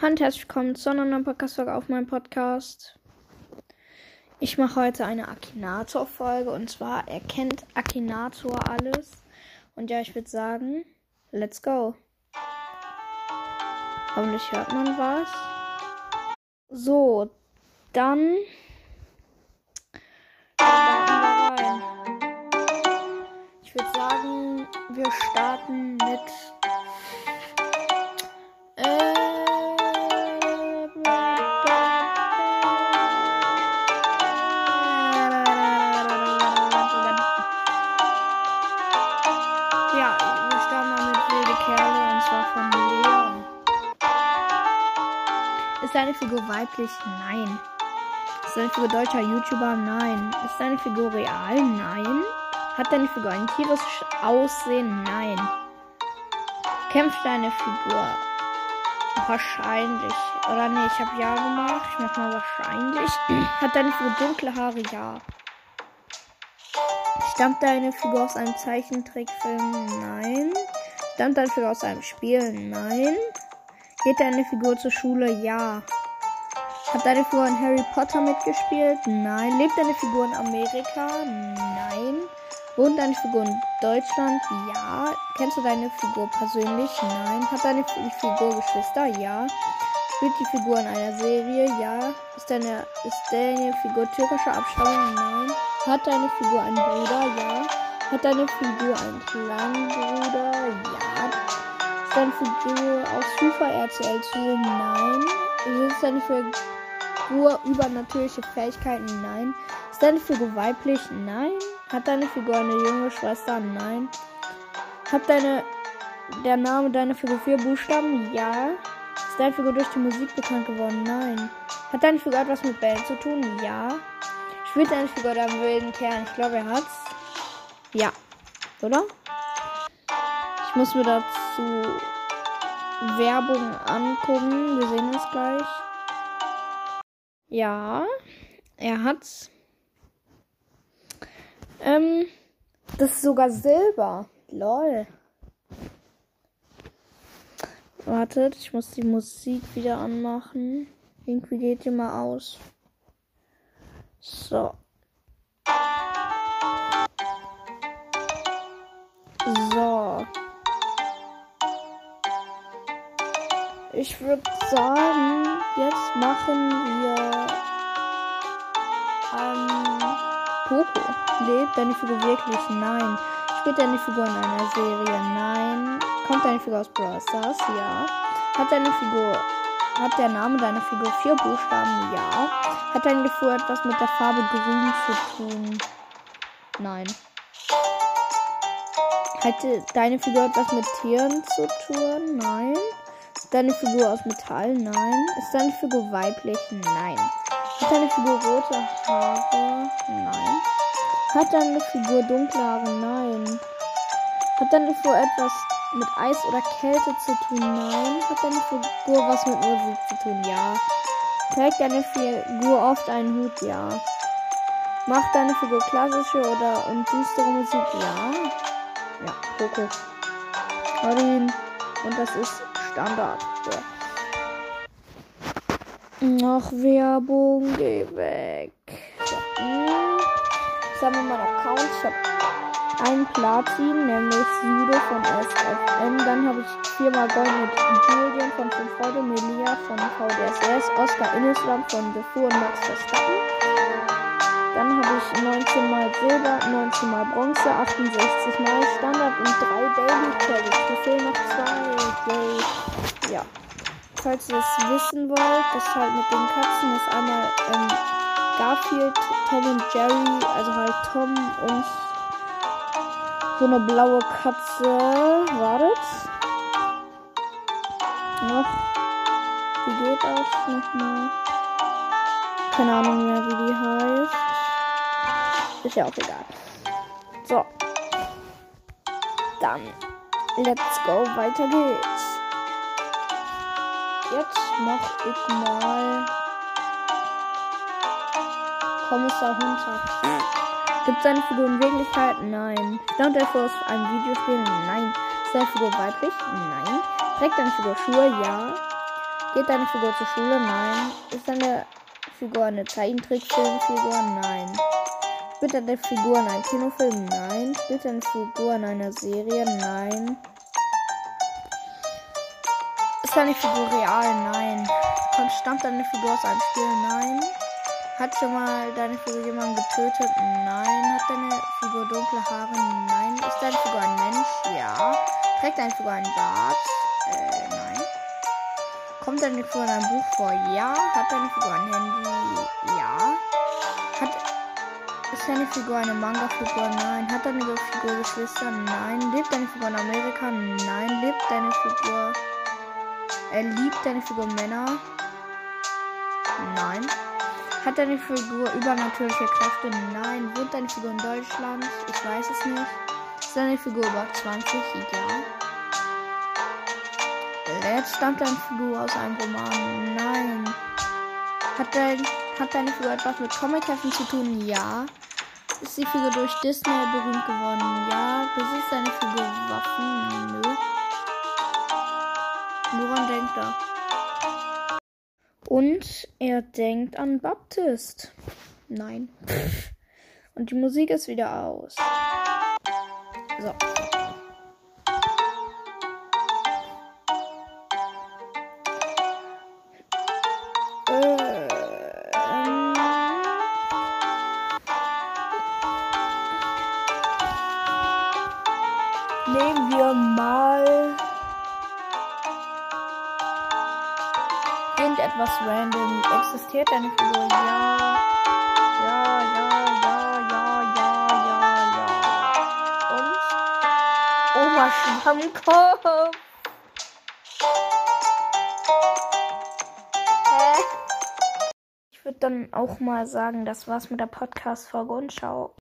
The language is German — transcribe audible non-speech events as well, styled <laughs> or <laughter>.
Hallo und herzlich willkommen zu einer neuen Podcast-Folge auf meinem Podcast. Ich mache heute eine Akinator-Folge und zwar erkennt Akinator alles. Und ja, ich würde sagen, let's go. Hoffentlich hört man was. So, dann. Ich würde sagen, wir starten mit Kerle und zwar von Leon. Ist deine Figur weiblich? Nein. Ist deine Figur deutscher YouTuber? Nein. Ist deine Figur real? Nein. Hat deine Figur ein tierisches Aussehen? Nein. Kämpft deine Figur? Wahrscheinlich. Oder nee, ich habe ja gemacht. Ich mach mal wahrscheinlich. Hat deine Figur dunkle Haare? Ja. Stammt deine Figur aus einem Zeichentrickfilm? Nein. Stammt deine Figur aus einem Spiel? Nein. Geht deine Figur zur Schule? Ja. Hat deine Figur in Harry Potter mitgespielt? Nein. Lebt deine Figur in Amerika? Nein. Wohnt deine Figur in Deutschland? Ja. Kennst du deine Figur persönlich? Nein. Hat deine Figur Geschwister? Ja. Spielt die Figur in einer Serie? Ja. Ist deine, ist deine Figur türkischer Abstammung? Nein. Hat deine Figur einen Bruder? Ja. Hat deine Figur einen kleinen Bruder? Ja. Ist deine Figur aus FIFA RTL zu sehen? Nein. Ist deine Figur übernatürliche Fähigkeiten? Nein. Ist deine Figur weiblich? Nein. Hat deine Figur eine junge Schwester? Nein. Hat deine der Name deiner Figur vier Buchstaben? Ja. Ist deine Figur durch die Musik bekannt geworden? Nein. Hat deine Figur etwas mit Band zu tun? Ja. Spielt deine Figur der wilden Kern? Ich glaube, er hat's. Ja. Oder? Ich muss mir dazu Werbung angucken. Wir sehen es gleich. Ja. Er hat's. Ähm. Das ist sogar Silber. Lol. Wartet, ich muss die Musik wieder anmachen. Irgendwie geht die mal aus. So. So. Ich würde sagen, jetzt machen wir ähm, Poco. Lebt deine Figur wirklich? Nein. Spielt deine Figur in einer Serie? Nein. Kommt deine Figur aus Brawl? Ja. Hat deine Figur hat der Name deiner Figur vier Buchstaben? Ja. Hat deine Figur etwas mit der Farbe grün zu tun? Nein. Hat deine Figur etwas mit Tieren zu tun? Nein. Ist deine Figur aus Metall? Nein. Ist deine Figur weiblich? Nein. Hat deine Figur rote Haare? Nein. Hat deine Figur dunkle Haare? Nein. Hat deine Figur etwas mit Eis oder Kälte zu tun? Nein. Hat deine Figur was mit Musik zu tun? Ja. Trägt deine Figur oft einen Hut? Ja. Macht deine Figur klassische oder und düstere Musik? Ja. Ja, Poco. Marin. Und das ist Standard. So. Noch Werbung, geh weg. So. Ich habe meinen Account. Ich habe ein Platin, nämlich Jude von SFM. Dann habe ich viermal Gold mit Julian von 5 Freude, Melia von VDSS, Oscar Innisland von The Fu und Max Verstappen. Ich 19 mal Silber, 19 mal Bronze, 68 mal Standard und 3 Daily Credits. Mir fehlen noch zwei. Yay. Ja. Falls ihr es wissen wollt, das halt mit den Katzen ist einmal ähm, Garfield, Tom und Jerry, also halt Tom und so eine blaue Katze. Wartet. Noch. Wie geht das nochmal? Keine Ahnung mehr, wie die heißt. Ist ja auch egal. So. Dann. Let's go. Weiter geht's. Jetzt mach ich mal. Kommissar Hunter. Gibt seine Figur in Wirklichkeit? Nein. Stammt er aus einem Videospiel? Nein. Ist seine Figur weiblich? Nein. Trägt deine Figur Schuhe? Ja. Geht deine Figur zur Schule? Nein. Ist deine Figur eine Zeichentrickfilmfigur? Nein. Spielt deine Figur in einem Kinofilm? Nein. Spielt deine Figur in einer Serie? Nein. Ist deine Figur real? Nein. Stammt deine Figur aus einem Spiel? Nein. Hat schon mal deine Figur jemanden getötet? Nein. Hat deine Figur dunkle Haare? Nein. Ist deine Figur ein Mensch? Ja. Trägt deine Figur einen Bart? Äh, nein. Kommt deine Figur in einem Buch vor? Ja. Hat deine Figur ein Handy? Ja. Ist deine Figur eine Manga-Figur? Nein. Hat deine Figur Geschwister? Nein. Lebt deine Figur in Amerika? Nein. Lebt deine Figur. Er liebt deine Figur Männer? Nein. Hat deine Figur übernatürliche Kräfte? Nein. Wohnt deine Figur in Deutschland? Ich weiß es nicht. Ist deine Figur über 20? Ja. Letzt stammt deine Figur aus einem Roman? Nein. Hat, dein, hat deine Figur etwas mit Comic-Heften zu tun? Ja. Ist die Figur durch Disney berühmt geworden? Ja. Besitzt deine Figur Waffen? Nö. Woran denkt er? Und er denkt an Baptist. Nein. <laughs> Und die Musik ist wieder aus. So. Irgendetwas random. Existiert deine Figur? Ja. Ja, ja, ja, ja, ja, ja, ja. Und? Oma Schwammkopf. Hä? Ich würde dann auch mal sagen, das war's mit der Podcast-Folge und ciao.